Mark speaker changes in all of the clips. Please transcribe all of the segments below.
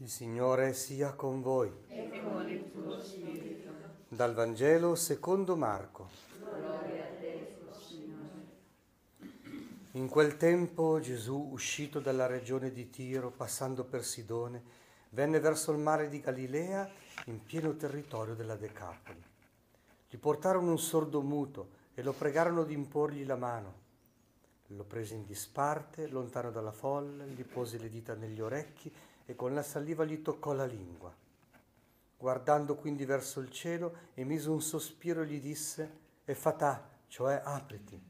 Speaker 1: Il Signore sia con voi.
Speaker 2: e con il tuo spirito.
Speaker 1: Dal Vangelo secondo Marco.
Speaker 2: Gloria a te, Signore.
Speaker 1: In quel tempo Gesù, uscito dalla regione di Tiro, passando per Sidone, venne verso il mare di Galilea in pieno territorio della Decapoli. Gli portarono un sordo muto e lo pregarono di imporgli la mano. Lo prese in disparte, lontano dalla folla, gli pose le dita negli orecchi e con la saliva gli toccò la lingua. Guardando quindi verso il cielo, emise un sospiro e gli disse, e fatà, cioè apriti.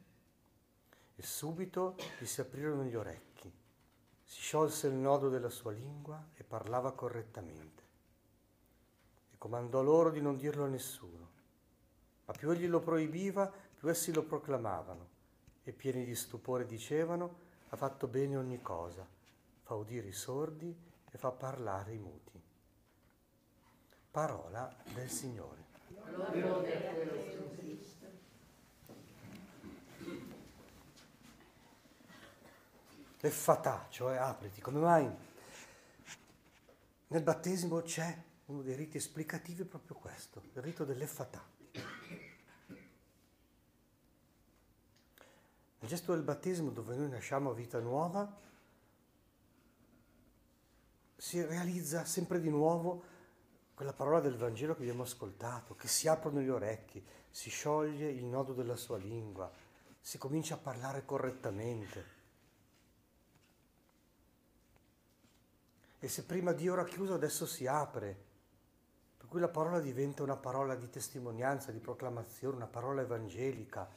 Speaker 1: E subito gli si aprirono gli orecchi, si sciolse il nodo della sua lingua e parlava correttamente. E comandò loro di non dirlo a nessuno. Ma più egli lo proibiva, più essi lo proclamavano e pieni di stupore dicevano, ha fatto bene ogni cosa, fa udire i sordi e fa parlare i muti. Parola del Signore. Le fatà, cioè apriti, come mai? Nel battesimo c'è uno dei riti esplicativi proprio questo, il rito dell'effatà. Nel gesto del battesimo dove noi nasciamo a vita nuova, si realizza sempre di nuovo quella parola del Vangelo che abbiamo ascoltato, che si aprono gli orecchi, si scioglie il nodo della sua lingua, si comincia a parlare correttamente. E se prima Dio era chiuso, adesso si apre. Per cui la parola diventa una parola di testimonianza, di proclamazione, una parola evangelica.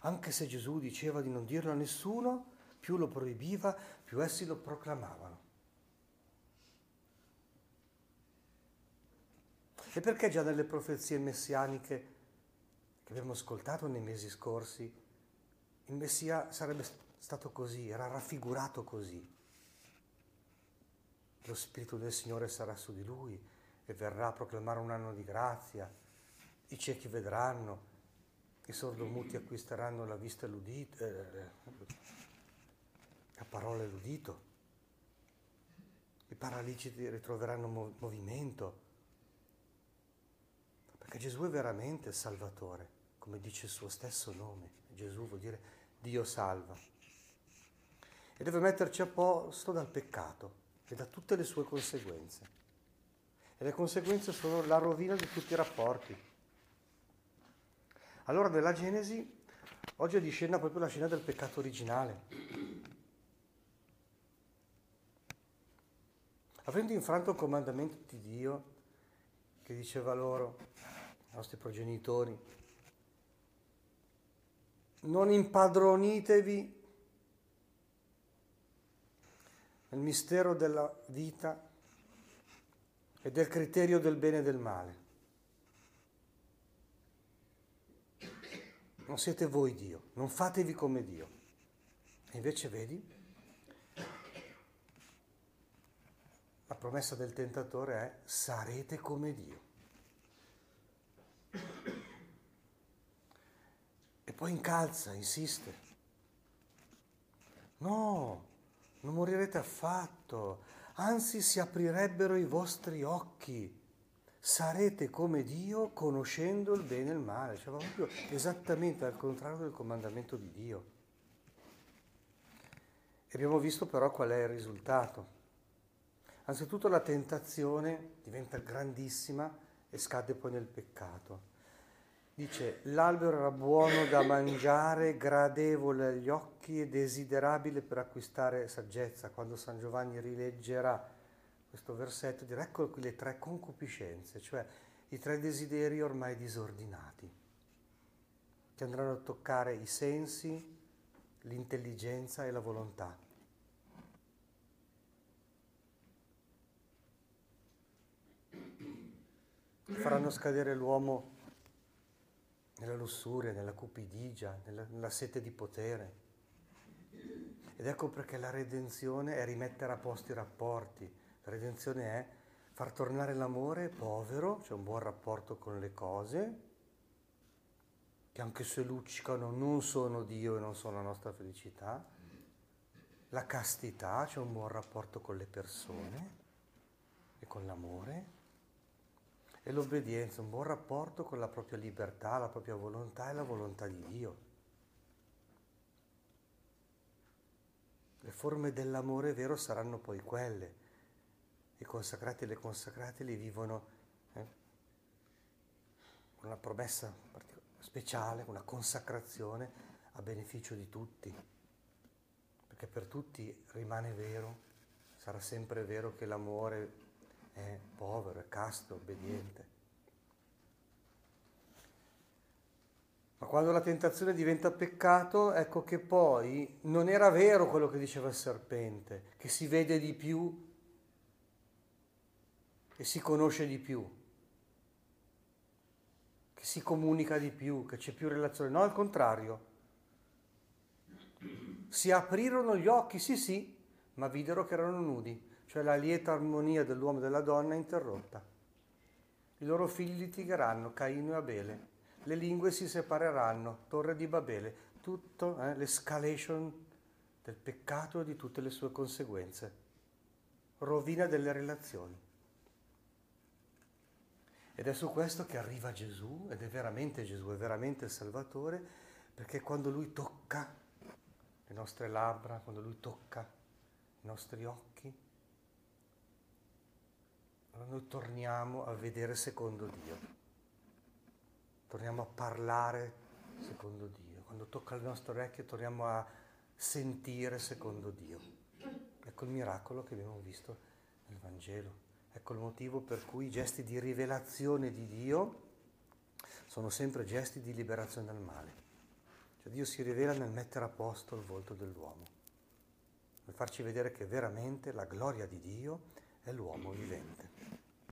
Speaker 1: Anche se Gesù diceva di non dirlo a nessuno, più lo proibiva, più essi lo proclamavano. E perché già nelle profezie messianiche che abbiamo ascoltato nei mesi scorsi, il Messia sarebbe stato così, era raffigurato così. Lo Spirito del Signore sarà su di lui e verrà a proclamare un anno di grazia, i ciechi vedranno, i sordomuti acquisteranno la vista e l'udito, eh, la parola e l'udito, i paralitici ritroveranno mov- movimento, perché Gesù è veramente Salvatore, come dice il suo stesso nome. Gesù vuol dire Dio salva. E deve metterci a posto dal peccato e da tutte le sue conseguenze. E le conseguenze sono la rovina di tutti i rapporti. Allora nella Genesi oggi è di scena proprio la scena del peccato originale. Avendo infranto il comandamento di Dio che diceva loro, nostri progenitori, non impadronitevi nel mistero della vita e del criterio del bene e del male. Non siete voi Dio, non fatevi come Dio. E invece vedi, la promessa del tentatore è sarete come Dio. Poi incalza, insiste. No, non morirete affatto, anzi si aprirebbero i vostri occhi. Sarete come Dio conoscendo il bene e il male, cioè proprio esattamente al contrario del comandamento di Dio. E abbiamo visto però qual è il risultato. Anzitutto la tentazione diventa grandissima e scade poi nel peccato. Dice, l'albero era buono da mangiare, gradevole agli occhi e desiderabile per acquistare saggezza. Quando San Giovanni rileggerà questo versetto dirà, ecco qui le tre concupiscenze, cioè i tre desideri ormai disordinati, che andranno a toccare i sensi, l'intelligenza e la volontà. Faranno scadere l'uomo nella lussuria, nella cupidigia, nella, nella, sete di potere. Ed ecco perché la redenzione è rimettere a posto i rapporti. La redenzione è far tornare l'amore povero, cioè un buon rapporto con le cose, che anche se luccicano non sono Dio e non sono la nostra felicità. La castità, cioè un buon rapporto con le persone. e con l'amore e l'obbedienza, un buon rapporto con la propria libertà, la propria volontà e la volontà di Dio. Le forme dell'amore vero saranno poi quelle. I consacrati e le consacrate li vivono eh, una promessa speciale, una consacrazione a beneficio di tutti, perché per tutti rimane vero, sarà sempre vero che l'amore è povero, è casto, obbediente. Ma quando la tentazione diventa peccato, ecco che poi non era vero quello che diceva il serpente, che si vede di più e si conosce di più, che si comunica di più, che c'è più relazione. No, al contrario. Si aprirono gli occhi, sì sì, ma videro che erano nudi cioè la lieta armonia dell'uomo e della donna è interrotta. I loro figli litigheranno, Caino e Abele, le lingue si separeranno, torre di Babele, tutto eh, l'escalation del peccato e di tutte le sue conseguenze, rovina delle relazioni. Ed è su questo che arriva Gesù, ed è veramente Gesù, è veramente il Salvatore, perché quando Lui tocca le nostre labbra, quando Lui tocca i nostri occhi, noi torniamo a vedere secondo Dio, torniamo a parlare secondo Dio, quando tocca le nostre orecchie torniamo a sentire secondo Dio. Ecco il miracolo che abbiamo visto nel Vangelo. Ecco il motivo per cui i gesti di rivelazione di Dio sono sempre gesti di liberazione dal male. Cioè Dio si rivela nel mettere a posto il volto dell'uomo, nel farci vedere che veramente la gloria di Dio è l'uomo vivente.